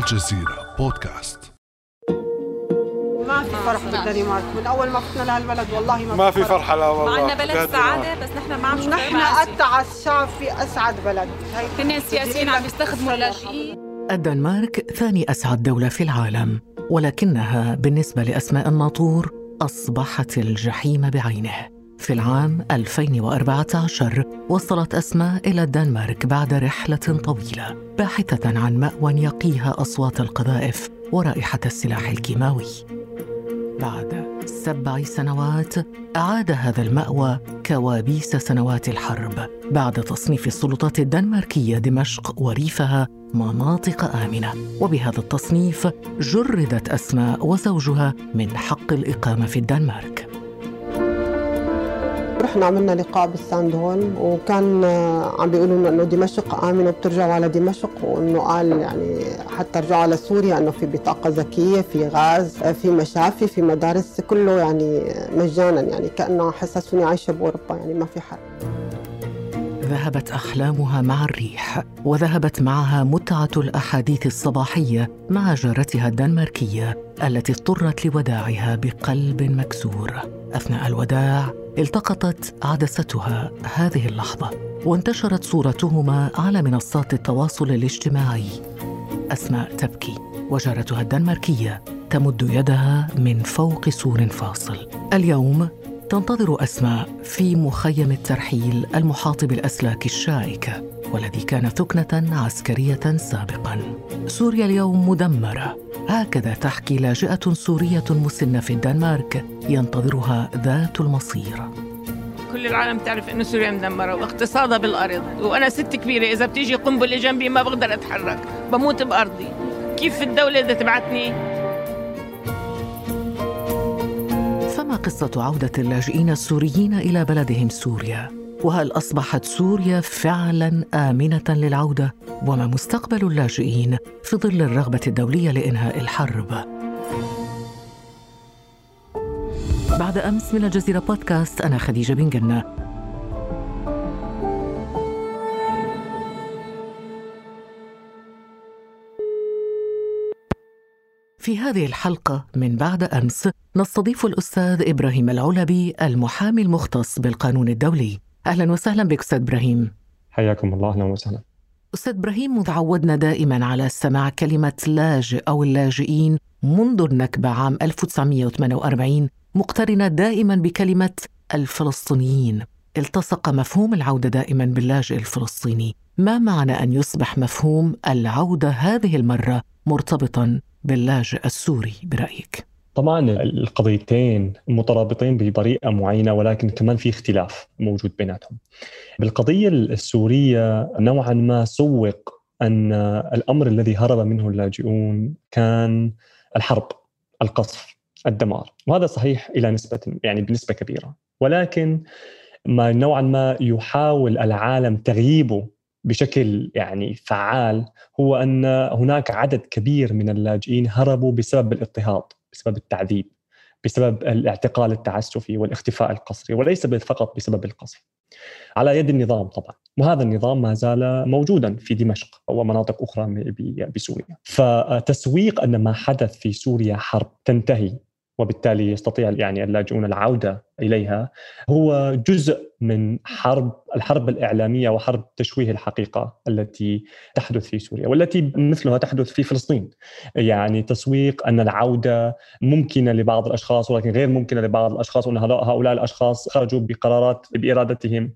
الجزيرة بودكاست. ما في فرح بالدنمارك من أول ما فتنا لهالبلد والله ما, ما في فرحة لا والله. مع بلد سعادة بس نحن ما عم نشوف نحن. اتعس شعب في أسعد بلد. هي هن السياسيين عم يستخدموا اللاجئين الدنمارك ثاني أسعد دولة في العالم ولكنها بالنسبة لأسماء الناطور أصبحت الجحيم بعينه. في العام 2014 وصلت أسماء إلى الدنمارك بعد رحلة طويلة باحثة عن مأوى يقيها أصوات القذائف ورائحة السلاح الكيماوي. بعد سبع سنوات أعاد هذا المأوى كوابيس سنوات الحرب بعد تصنيف السلطات الدنماركية دمشق وريفها مناطق آمنة. وبهذا التصنيف جردت أسماء وزوجها من حق الإقامة في الدنمارك. رحنا عملنا لقاء بالساندهولم وكان آه، عم بيقولوا لنا إنه دمشق آمنة وبترجعوا على دمشق وإنه قال يعني حتى رجعوا على سوريا إنه في بطاقة ذكية في غاز آه، في مشافي في مدارس كله يعني مجانا يعني كأنه حسسوني عايشة بأوروبا يعني ما في حرب ذهبت أحلامها مع الريح وذهبت معها متعة الأحاديث الصباحية مع جارتها الدنماركية التي اضطرت لوداعها بقلب مكسور. أثناء الوداع التقطت عدستها هذه اللحظة وانتشرت صورتهما على منصات التواصل الاجتماعي. أسماء تبكي وجارتها الدنماركية تمد يدها من فوق سور فاصل. اليوم تنتظر أسماء في مخيم الترحيل المحاط بالأسلاك الشائكة والذي كان ثكنة عسكرية سابقا. سوريا اليوم مدمرة هكذا تحكي لاجئة سورية مسنة في الدنمارك ينتظرها ذات المصير. كل العالم تعرف إنه سوريا مدمرة واقتصادها بالأرض وأنا ست كبيرة إذا بتيجي قنبلة جنبي ما بقدر أتحرك بموت بأرضي. كيف الدولة بدها تبعتني؟ فما قصة عودة اللاجئين السوريين إلى بلدهم سوريا؟ وهل أصبحت سوريا فعلا آمنة للعودة؟ وما مستقبل اللاجئين في ظل الرغبة الدولية لإنهاء الحرب؟ بعد أمس من الجزيرة بودكاست أنا خديجة بن جنة في هذه الحلقة من بعد أمس نستضيف الأستاذ إبراهيم العلبي المحامي المختص بالقانون الدولي أهلا وسهلا بك أستاذ إبراهيم. حياكم الله أهلا وسهلا. أستاذ إبراهيم متعودنا دائما على سماع كلمة لاجئ أو اللاجئين منذ النكبة عام 1948 مقترنة دائما بكلمة الفلسطينيين. التصق مفهوم العودة دائما باللاجئ الفلسطيني. ما معنى أن يصبح مفهوم العودة هذه المرة مرتبطا باللاجئ السوري؟ برأيك؟ طبعا القضيتين مترابطين بطريقة معينة ولكن كمان في اختلاف موجود بيناتهم. بالقضية السورية نوعا ما سوق أن الأمر الذي هرب منه اللاجئون كان الحرب، القصف، الدمار، وهذا صحيح إلى نسبة يعني بنسبة كبيرة، ولكن ما نوعا ما يحاول العالم تغييبه بشكل يعني فعال هو أن هناك عدد كبير من اللاجئين هربوا بسبب الاضطهاد، بسبب التعذيب، بسبب الاعتقال التعسفي والاختفاء القسري وليس فقط بسبب القصف. على يد النظام طبعا، وهذا النظام ما زال موجودا في دمشق ومناطق أخرى ب- بسوريا. فتسويق أن ما حدث في سوريا حرب تنتهي وبالتالي يستطيع يعني اللاجئون العودة إليها هو جزء من حرب الحرب الإعلامية وحرب تشويه الحقيقة التي تحدث في سوريا والتي مثلها تحدث في فلسطين. يعني تسويق أن العودة ممكنة لبعض الأشخاص ولكن غير ممكنة لبعض الأشخاص وأن هؤلاء الأشخاص خرجوا بقرارات بإرادتهم.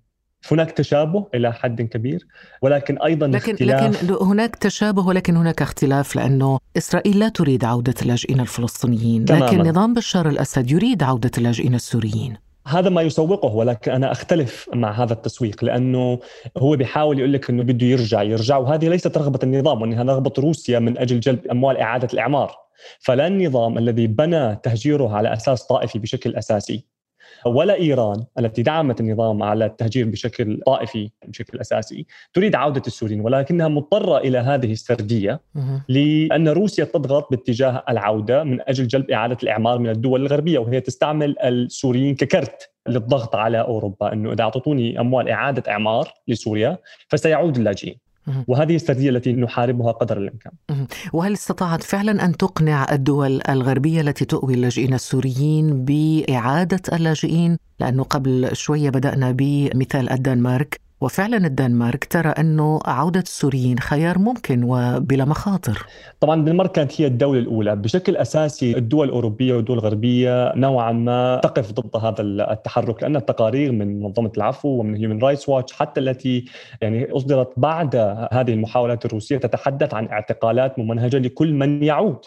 هناك تشابه إلى حد كبير ولكن أيضا لكن اختلاف لكن هناك تشابه ولكن هناك اختلاف لأنه إسرائيل لا تريد عودة اللاجئين الفلسطينيين، تماماً. لكن نظام بشار الأسد يريد عودة اللاجئين السوريين. هذا ما يسوقه ولكن أنا أختلف مع هذا التسويق لأنه هو بيحاول يقول لك إنه بده يرجع يرجع وهذه ليست رغبة النظام وإنها رغبة روسيا من أجل جلب أموال إعادة الإعمار فلا النظام الذي بنى تهجيره على أساس طائفي بشكل أساسي ولا إيران التي دعمت النظام على التهجير بشكل طائفي بشكل أساسي تريد عودة السوريين ولكنها مضطرة إلى هذه السردية مهم. لأن روسيا تضغط باتجاه العودة من أجل جلب إعادة الإعمار من الدول الغربية وهي تستعمل السوريين ككرت للضغط على أوروبا إنه إذا اعطيتوني أموال إعادة إعمار لسوريا فسيعود اللاجئين وهذه السردية التي نحاربها قدر الإمكان. وهل استطاعت فعلا أن تقنع الدول الغربية التي تؤوي اللاجئين السوريين بإعادة اللاجئين؟ لأنه قبل شوية بدأنا بمثال الدنمارك وفعلا الدنمارك ترى أنه عودة السوريين خيار ممكن وبلا مخاطر. طبعا الدنمارك كانت هي الدولة الأولى. بشكل أساسي الدول الأوروبية والدول الغربية نوعا ما تقف ضد هذا التحرك لأن التقارير من منظمة العفو ومن هيومن رايتس واتش حتى التي يعني أصدرت بعد هذه المحاولات الروسية تتحدث عن اعتقالات ممنهجة لكل من يعود.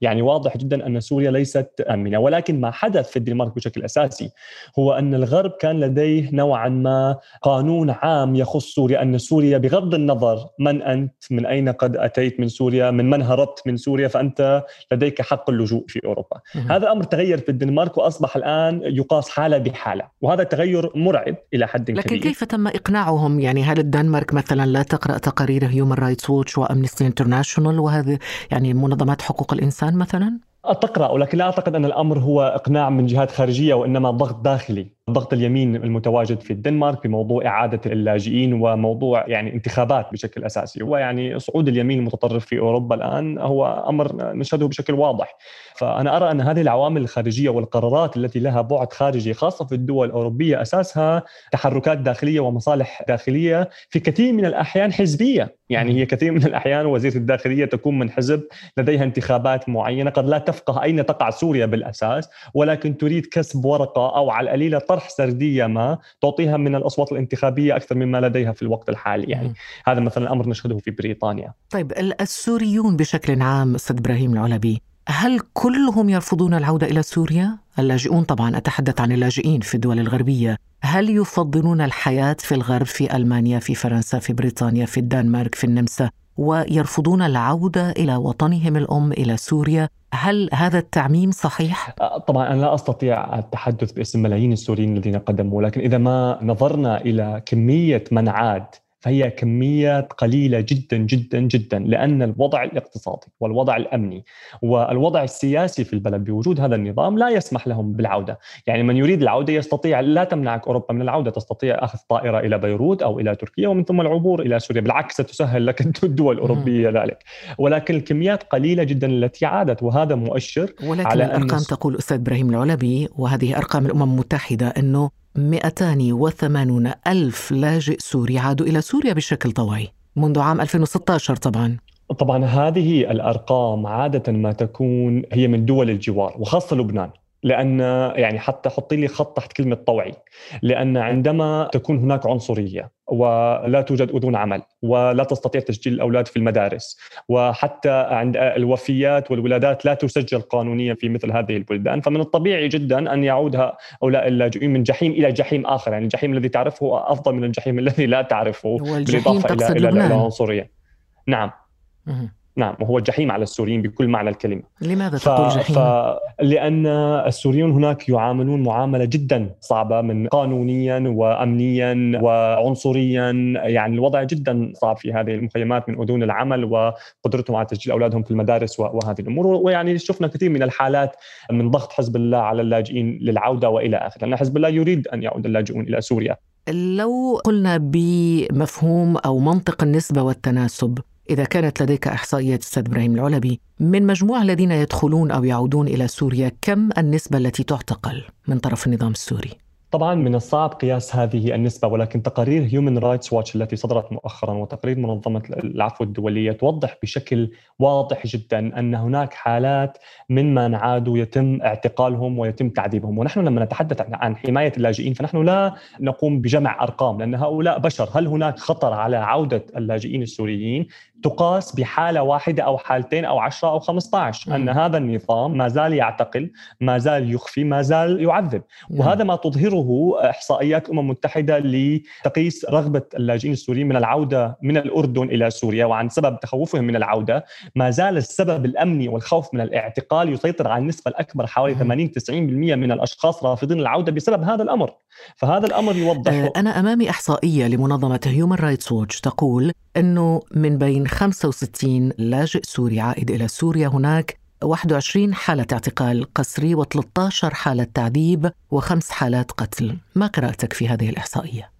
يعني واضح جدا أن سوريا ليست آمنة ولكن ما حدث في الدنمارك بشكل أساسي هو أن الغرب كان لديه نوعا ما قانون عام يخص سوريا أن سوريا بغض النظر من أنت من أين قد أتيت من سوريا من من هربت من سوريا فأنت لديك حق اللجوء في أوروبا. هذا الامر تغير في الدنمارك وأصبح الآن يقاس حالة بحالة وهذا تغير مرعب إلى حد كبير. لكن كيف تم إقناعهم؟ يعني هل الدنمارك مثلا لا تقرأ تقارير هيومن رايتس ووتش وأمنستي انترناشونال وهذه يعني منظمات حقوق الإنسان مثلا؟ تقرا ولكن لا أعتقد أن الأمر هو إقناع من جهات خارجية وإنما ضغط داخلي ضغط اليمين المتواجد في الدنمارك بموضوع إعادة اللاجئين وموضوع يعني انتخابات بشكل أساسي. ويعني صعود اليمين المتطرف في أوروبا الآن هو أمر نشهده بشكل واضح. فأنا أرى أن هذه العوامل الخارجية والقرارات التي لها بعد خارجي خاصة في الدول الأوروبية أساسها تحركات داخلية ومصالح داخلية في كثير من الأحيان حزبية. يعني هي كثير من الأحيان وزيرة الداخلية تكون من حزب لديها انتخابات معينة قد لا تفقه أين تقع سوريا بالأساس ولكن تريد كسب ورقة أو على القليله طرح سردية ما تعطيها من الأصوات الانتخابية أكثر مما لديها في الوقت الحالي يعني. هذا مثلا أمر نشهده في بريطانيا. طيب السوريون بشكل عام أستاذ إبراهيم العلبي هل كلهم يرفضون العودة إلى سوريا؟ اللاجئون طبعا أتحدث عن اللاجئين في الدول الغربية، هل يفضلون الحياة في الغرب في ألمانيا، في فرنسا، في بريطانيا، في الدنمارك، في النمسا، ويرفضون العودة إلى وطنهم الأم إلى سوريا هل هذا التعميم صحيح؟ أه، طبعا أنا لا أستطيع التحدث باسم ملايين السوريين الذين قدموا لكن إذا ما نظرنا إلى كمية من عاد فهي كميات قليلة جدا جدا جدا لأن الوضع الاقتصادي والوضع الأمني والوضع السياسي في البلد بوجود هذا النظام لا يسمح لهم بالعودة، يعني من يريد العودة يستطيع لا تمنعك أوروبا من العودة، تستطيع أخذ طائرة إلى بيروت أو إلى تركيا ومن ثم العبور إلى سوريا، بالعكس ستسهل لك الدول الأوروبية ذلك، ولكن الكميات قليلة جدا التي عادت وهذا مؤشر ولكن على الأرقام تقول أستاذ إبراهيم العلبي وهذه أرقام الأمم المتحده أنه 280 ألف لاجئ سوري عادوا إلى سوريا بشكل طوعي منذ عام 2016 طبعا. طبعا هذه الأرقام عادة ما تكون هي من دول الجوار وخاصة لبنان لأن يعني حتى حطي لي خط تحت كلمة طوعي لأن عندما تكون هناك عنصرية ولا توجد أذون عمل ولا تستطيع تسجيل الأولاد في المدارس وحتى عند الوفيات والولادات لا تسجل قانونيا في مثل هذه البلدان. فمن الطبيعي جدا أن يعود هؤلاء اللاجئين من جحيم إلى جحيم آخر يعني الجحيم الذي تعرفه أفضل من الجحيم الذي لا تعرفه بالإضافة إلى إلى العنصرية. نعم. نعم وهو الجحيم على السوريين بكل معنى الكلمة. لماذا ف... تقول جحيم؟ ف... لأن السوريون هناك يعاملون معاملة جدا صعبة من قانونيا وأمنيا وعنصريا. يعني الوضع جدا صعب في هذه المخيمات من أذون العمل وقدرتهم على تسجيل أولادهم في المدارس وهذه الأمور. ويعني شفنا كثير من الحالات من ضغط حزب الله على اللاجئين للعودة وإلى آخره. لأن حزب الله يريد أن يعود اللاجئون إلى سوريا. لو قلنا بمفهوم أو منطق النسبة والتناسب إذا كانت لديك إحصائيات أستاذ إبراهيم العلبي من مجموع الذين يدخلون أو يعودون إلى سوريا كم النسبة التي تعتقل من طرف النظام السوري؟ طبعا من الصعب قياس هذه النسبة ولكن تقارير هيومن رايتس واتش التي صدرت مؤخرا وتقارير منظمة العفو الدولية توضح بشكل واضح جدا أن هناك حالات من من عادوا يتم اعتقالهم ويتم تعذيبهم. ونحن لما نتحدث عن حماية اللاجئين فنحن لا نقوم بجمع أرقام لأن هؤلاء بشر. هل هناك خطر على عودة اللاجئين السوريين؟ تقاس بحالة واحدة أو حالتين أو عشرة أو 15 أن هذا النظام ما زال يعتقل ما زال يخفي ما زال يعذب. وهذا ما تظهره إحصائيات الأمم المتحدة لتقيس رغبة اللاجئين السوريين من العودة من الأردن إلى سوريا وعن سبب تخوفهم من العودة. ما زال السبب الأمني والخوف من الاعتقال يسيطر على النسبة الأكبر حوالي 80 90% من الأشخاص رافضين العودة بسبب هذا الأمر. فهذا الأمر يوضح أه، أنا أمامي إحصائية لمنظمة هيومن رايتس ووتش تقول أنه من بين 65 لاجئ سوري عائد إلى سوريا هناك 21 حالة اعتقال قسري و13 حالة تعذيب وخمس حالات قتل ما قرأتك في هذه الإحصائية؟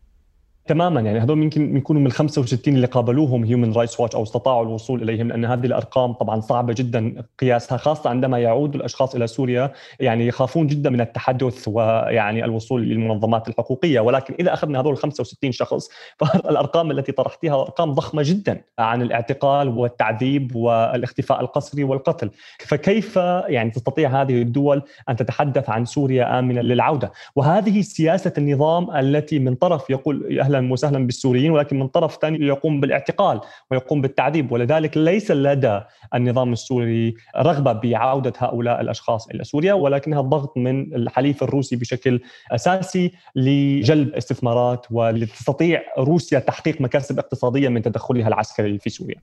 تماما يعني هذول يمكن يكونوا من ال 65 اللي قابلوهم هيومن رايتس واتش أو استطاعوا الوصول إليهم لأن هذه الأرقام طبعا صعبة جدا قياسها خاصة عندما يعود الأشخاص إلى سوريا يعني يخافون جدا من التحدث ويعني الوصول للمنظمات الحقوقية. ولكن إذا أخذنا هذول 65 شخص فالأرقام التي طرحتيها أرقام ضخمة جدا عن الاعتقال والتعذيب والاختفاء القسري والقتل. فكيف يعني تستطيع هذه الدول أن تتحدث عن سوريا امنه للعودة؟ وهذه سياسة النظام التي من طرف يقول أهلا أهلا وسهلا بالسوريين ولكن من طرف ثاني يقوم بالاعتقال ويقوم بالتعذيب ولذلك ليس لدى النظام السوري رغبة بعودة هؤلاء الأشخاص إلى سوريا ولكنها الضغط من الحليف الروسي بشكل أساسي لجلب استثمارات ولتستطيع روسيا تحقيق مكاسب اقتصادية من تدخلها العسكري في سوريا.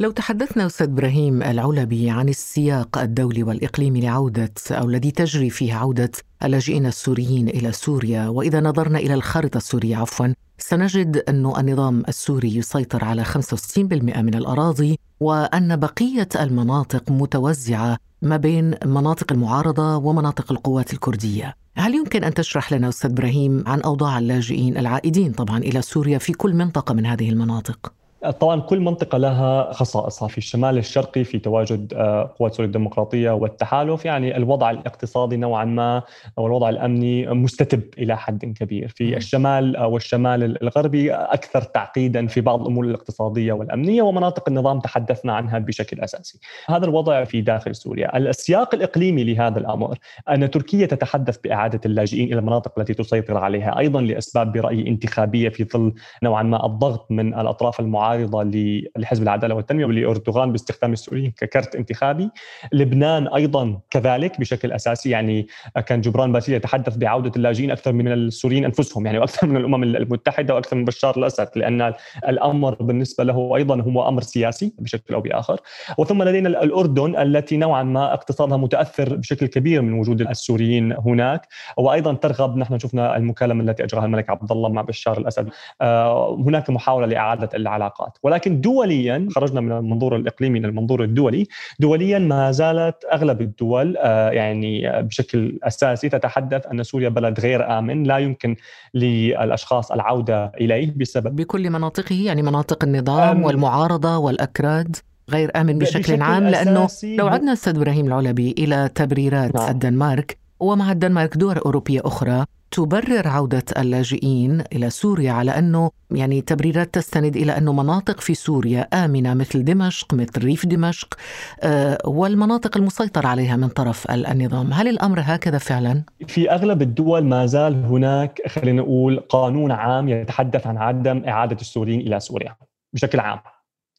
لو تحدثنا أستاذ إبراهيم العلبي عن السياق الدولي والإقليمي لعودة أو الذي تجري فيه عودة اللاجئين السوريين إلى سوريا وإذا نظرنا إلى الخارطة السورية عفوا سنجد أن النظام السوري يسيطر على 65% من الأراضي وأن بقية المناطق متوزعة ما بين مناطق المعارضة ومناطق القوات الكردية هل يمكن أن تشرح لنا أستاذ إبراهيم عن أوضاع اللاجئين العائدين طبعا إلى سوريا في كل منطقة من هذه المناطق؟ طبعا كل منطقة لها خصائصها في الشمال الشرقي في تواجد آه، قوات سوريا الديمقراطية والتحالف يعني الوضع الاقتصادي نوعا ما والوضع الأمني مستتب إلى حد كبير. في الشمال والشمال الغربي أكثر تعقيدا في بعض الأمور الاقتصادية والأمنية ومناطق النظام تحدثنا عنها بشكل أساسي. هذا الوضع في داخل سوريا. السياق الإقليمي لهذا الأمر أن تركيا تتحدث بإعادة اللاجئين إلى المناطق التي تسيطر عليها أيضا لأسباب برأيي انتخابية في ظل نوعا ما الضغط من الأطراف المعارضة معارضه لحزب العدالة والتنمية ولأردوغان باستخدام السوريين ككرت انتخابي. لبنان أيضا كذلك بشكل أساسي يعني كان جبران باسيل يتحدث بعودة اللاجئين أكثر من السوريين أنفسهم يعني وأكثر من الأمم المتحدة وأكثر من بشار الأسد لأن الأمر بالنسبة له أيضا هو أمر سياسي بشكل أو بآخر. وثم لدينا الأردن التي نوعا ما اقتصادها متأثر بشكل كبير من وجود السوريين هناك. وأيضا ترغب نحن شفنا المكالمة التي أجراها الملك عبد الله مع بشار الأسد آه، هناك محاولة لإعادة العلاقات. العلاقات ولكن دوليا خرجنا من المنظور الإقليمي إلى المنظور الدولي دوليا ما زالت أغلب الدول آه، يعني بشكل أساسي تتحدث أن سوريا بلد غير آمن لا يمكن للأشخاص العودة إليه بسبب بكل مناطقه يعني مناطق النظام والمعارضة والأكراد غير آمن بشكل, بشكل عام لأنه لو عدنا أستاذ إبراهيم العلبي إلى تبريرات نعم. الدنمارك ومع الدنمارك دول أوروبية أخرى تبرر عودة اللاجئين إلى سوريا على أنه يعني تبريرات تستند إلى أنه مناطق في سوريا آمنة مثل دمشق مثل ريف دمشق آه، والمناطق المسيطر عليها من طرف النظام هل الأمر هكذا فعلا؟ في أغلب الدول ما زال هناك خلينا نقول قانون عام يتحدث عن عدم إعادة السوريين إلى سوريا بشكل عام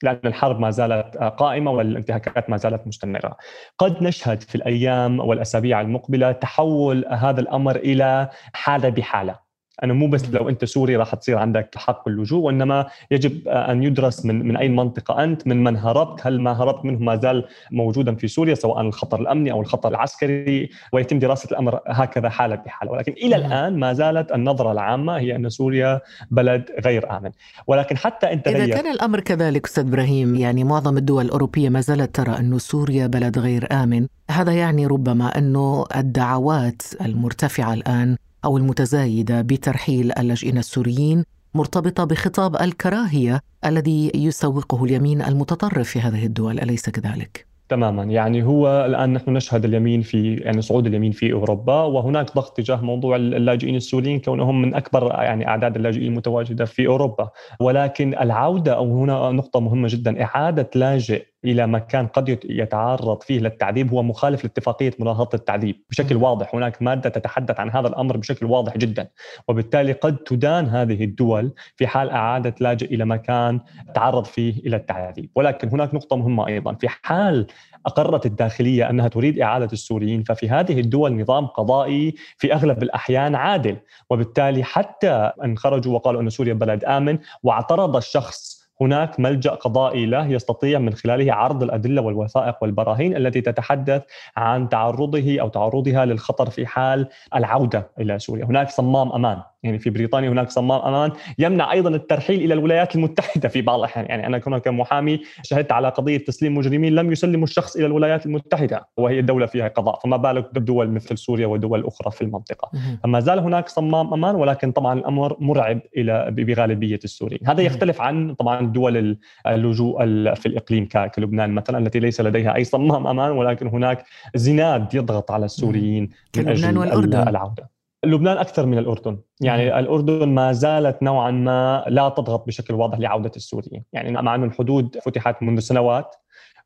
لأن الحرب ما زالت قائمة والانتهاكات ما زالت مستمرة. قد نشهد في الأيام والأسابيع المقبلة تحول هذا الأمر إلى حالة بحالة. أنه مو بس لو أنت سوري راح تصير عندك حق اللجوء وإنما يجب أن يدرس من من أي منطقة أنت من من هربت هل ما هربت منه ما زال موجودا في سوريا سواء الخطر الأمني أو الخطر العسكري ويتم دراسة الأمر هكذا حالة بحالة. ولكن إلى الآن ما زالت النظرة العامة هي أن سوريا بلد غير آمن. ولكن حتى أنت إذا كان الأمر كذلك أستاذ إبراهيم يعني معظم الدول الأوروبية ما زالت ترى انه سوريا بلد غير آمن. هذا يعني ربما أنه الدعوات المرتفعة الآن أو المتزايده بترحيل اللاجئين السوريين مرتبطة بخطاب الكراهية الذي يسوقه اليمين المتطرف في هذه الدول أليس كذلك؟ تماما يعني هو الآن نحن نشهد اليمين في يعني صعود اليمين في أوروبا وهناك ضغط تجاه موضوع اللاجئين السوريين كونهم من أكبر يعني أعداد اللاجئين المتواجدة في أوروبا ولكن العودة أو هنا نقطة مهمة جدا إعادة لاجئ إلى مكان قد يتعرض فيه للتعذيب هو مخالف لاتفاقية مناهضه التعذيب بشكل واضح. هناك مادة تتحدث عن هذا الأمر بشكل واضح جدا وبالتالي قد تدان هذه الدول في حال اعاده لاجئ إلى مكان تعرض فيه إلى التعذيب. ولكن هناك نقطة مهمة أيضا. في حال أقرت الداخلية أنها تريد إعادة السوريين ففي هذه الدول نظام قضائي في أغلب الأحيان عادل وبالتالي حتى ان خرجوا وقالوا أن سوريا بلد آمن واعترض الشخص هناك ملجأ قضائي له يستطيع من خلاله عرض الأدلة والوثائق والبراهين التي تتحدث عن تعرضه أو تعرضها للخطر في حال العودة إلى سوريا، هناك صمام أمان. يعني في بريطانيا هناك صمام أمان يمنع أيضا الترحيل إلى الولايات المتحدة في بعض الأحيان. يعني أنا كنا كمحامي شهدت على قضية تسليم مجرمين لم يسلموا الشخص إلى الولايات المتحدة وهي الدولة فيها قضاء. فما بالك بدول مثل سوريا ودول أخرى في المنطقة. فما زال هناك صمام أمان ولكن طبعا الأمر مرعب إلى بغالبية السوريين. هذا يختلف عن طبعا دول اللجوء في الإقليم كلبنان مثلا التي ليس لديها أي صمام أمان ولكن هناك زناد يضغط على السوريين من أجل والأردن. العودة. لبنان أكثر من الأردن. يعني. الأردن ما زالت نوعا ما لا تضغط بشكل واضح لعودة السوريين. يعني مع انه الحدود فتحت منذ سنوات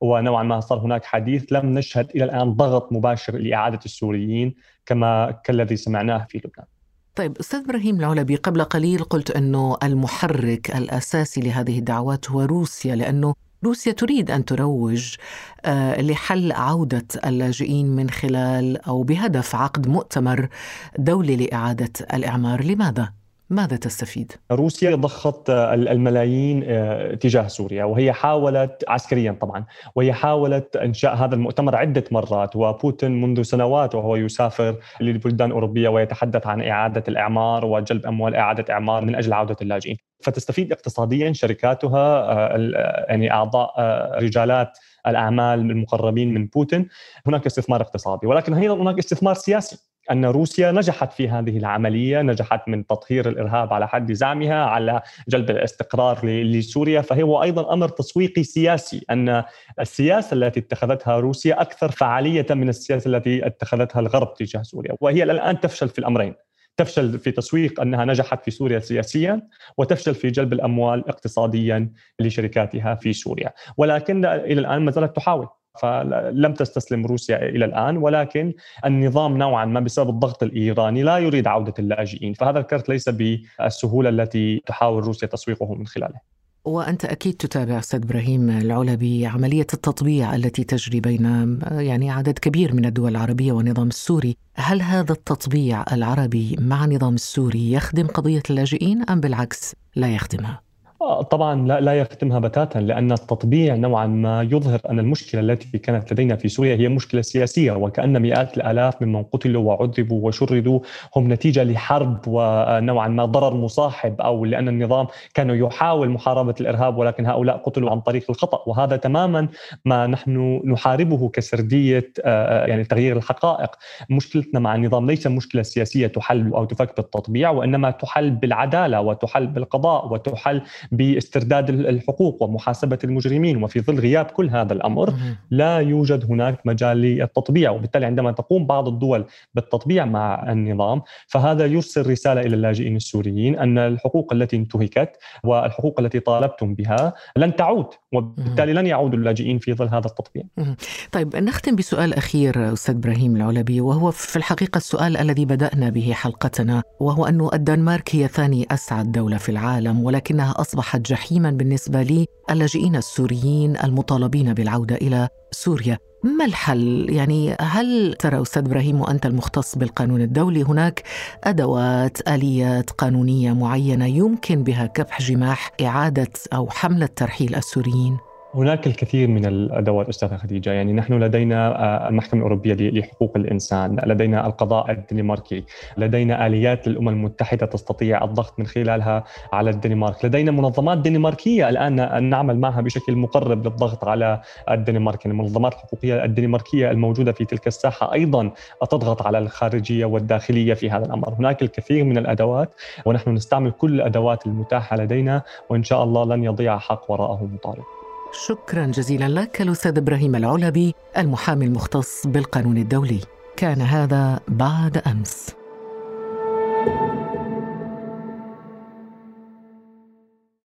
ونوعا ما صار هناك حديث لم نشهد إلى الآن ضغط مباشر لإعادة السوريين كما كالذي سمعناه في لبنان. طيب أستاذ إبراهيم العلبي قبل قليل قلت أنه المحرك الأساسي لهذه الدعوات هو روسيا لأنه روسيا تريد أن تروج آه، لحل عودة اللاجئين من خلال أو بهدف عقد مؤتمر دولي لإعادة الإعمار، لماذا؟ ماذا تستفيد؟ روسيا ضخت الملايين آه، تجاه سوريا وهي حاولت عسكريا طبعا وهي حاولت إنشاء هذا المؤتمر عدة مرات وبوتين منذ سنوات وهو يسافر للبلدان الأوروبية ويتحدث عن إعادة الإعمار وجلب أموال إعادة إعمار من أجل عودة اللاجئين فتستفيد اقتصاديا شركاتها آه، يعني أعضاء آه، رجالات الأعمال المقربين من بوتين. هناك استثمار اقتصادي ولكن أيضا هناك استثمار سياسي. أن روسيا نجحت في هذه العملية، نجحت من تطهير الإرهاب على حد زعمها على جلب الاستقرار لسوريا، فهو أيضا أمر تسويقي سياسي أن السياسة التي اتخذتها روسيا أكثر فعالية من السياسة التي اتخذتها الغرب تجاه سوريا، وهي الآن تفشل في الأمرين. تفشل في تسويق أنها نجحت في سوريا سياسيا وتفشل في جلب الأموال اقتصاديا لشركاتها في سوريا، ولكن إلى الآن ما زالت تحاول. فلم تستسلم روسيا إلى الآن ولكن النظام نوعا ما بسبب الضغط الإيراني لا يريد عودة اللاجئين فهذا الكرت ليس بالسهولة التي تحاول روسيا تسويقه من خلاله وأنت أكيد تتابع أستاذ إبراهيم العلبي عملية التطبيع التي تجري بين يعني عدد كبير من الدول العربية والنظام السوري هل هذا التطبيع العربي مع النظام السوري يخدم قضية اللاجئين أم بالعكس لا يخدمها؟ آه، طبعا لا لا يختمها بتاتا لأن التطبيع نوعا ما يظهر أن المشكلة التي كانت لدينا في سوريا هي مشكلة سياسية وكأن مئات الآلاف ممن قتلوا وعذبوا وشردوا هم نتيجة لحرب ونوعا ما ضرر مصاحب أو لأن النظام كان يحاول محاربة الإرهاب ولكن هؤلاء قتلوا عن طريق الخطأ وهذا تماما ما نحن نحاربه كسردية آه، يعني تغيير الحقائق. مشكلتنا مع النظام ليس مشكلة سياسية تحل أو تفك بالتطبيع وإنما تحل بالعدالة وتحل بالقضاء وتحل باسترداد الحقوق ومحاسبة المجرمين وفي ظل غياب كل هذا الأمر لا يوجد هناك مجال للتطبيع. وبالتالي عندما تقوم بعض الدول بالتطبيع مع النظام فهذا يرسل رسالة إلى اللاجئين السوريين أن الحقوق التي انتهكت والحقوق التي طالبتم بها لن تعود وبالتالي لن يعود اللاجئين في ظل هذا التطبيع. طيب نختم بسؤال أخير أستاذ إبراهيم العلبي وهو في الحقيقة السؤال الذي بدأنا به حلقتنا وهو انه الدنمارك هي ثاني أسعد دولة في العالم ولكنها أصبحت أصبحت جحيما بالنسبة للاجئين السوريين المطالبين بالعودة إلى سوريا ما الحل؟ يعني هل ترى أستاذ إبراهيم وأنت المختص بالقانون الدولي هناك أدوات آليات قانونية معينة يمكن بها كبح جماح إعادة أو حملة ترحيل السوريين؟ هناك الكثير من الأدوات أستاذة خديجة، يعني نحن لدينا آه، المحكمة الأوروبية لحقوق الإنسان، لدينا القضاء الدنماركي، لدينا آليات للأمم المتحدة تستطيع الضغط من خلالها على الدنمارك، لدينا منظمات دنماركية الآن نعمل معها بشكل مقرب للضغط على الدنمارك، يعني المنظمات الحقوقية الدنماركية الموجودة في تلك الساحة أيضا تضغط على الخارجية والداخلية في هذا الأمر، هناك الكثير من الأدوات ونحن نستعمل كل الأدوات المتاحة لدينا وإن شاء الله لن يضيع حق وراءه مطالب. شكرا جزيلا لك الأستاذ إبراهيم العلبي المحامي المختص بالقانون الدولي. كان هذا بعد أمس. thank you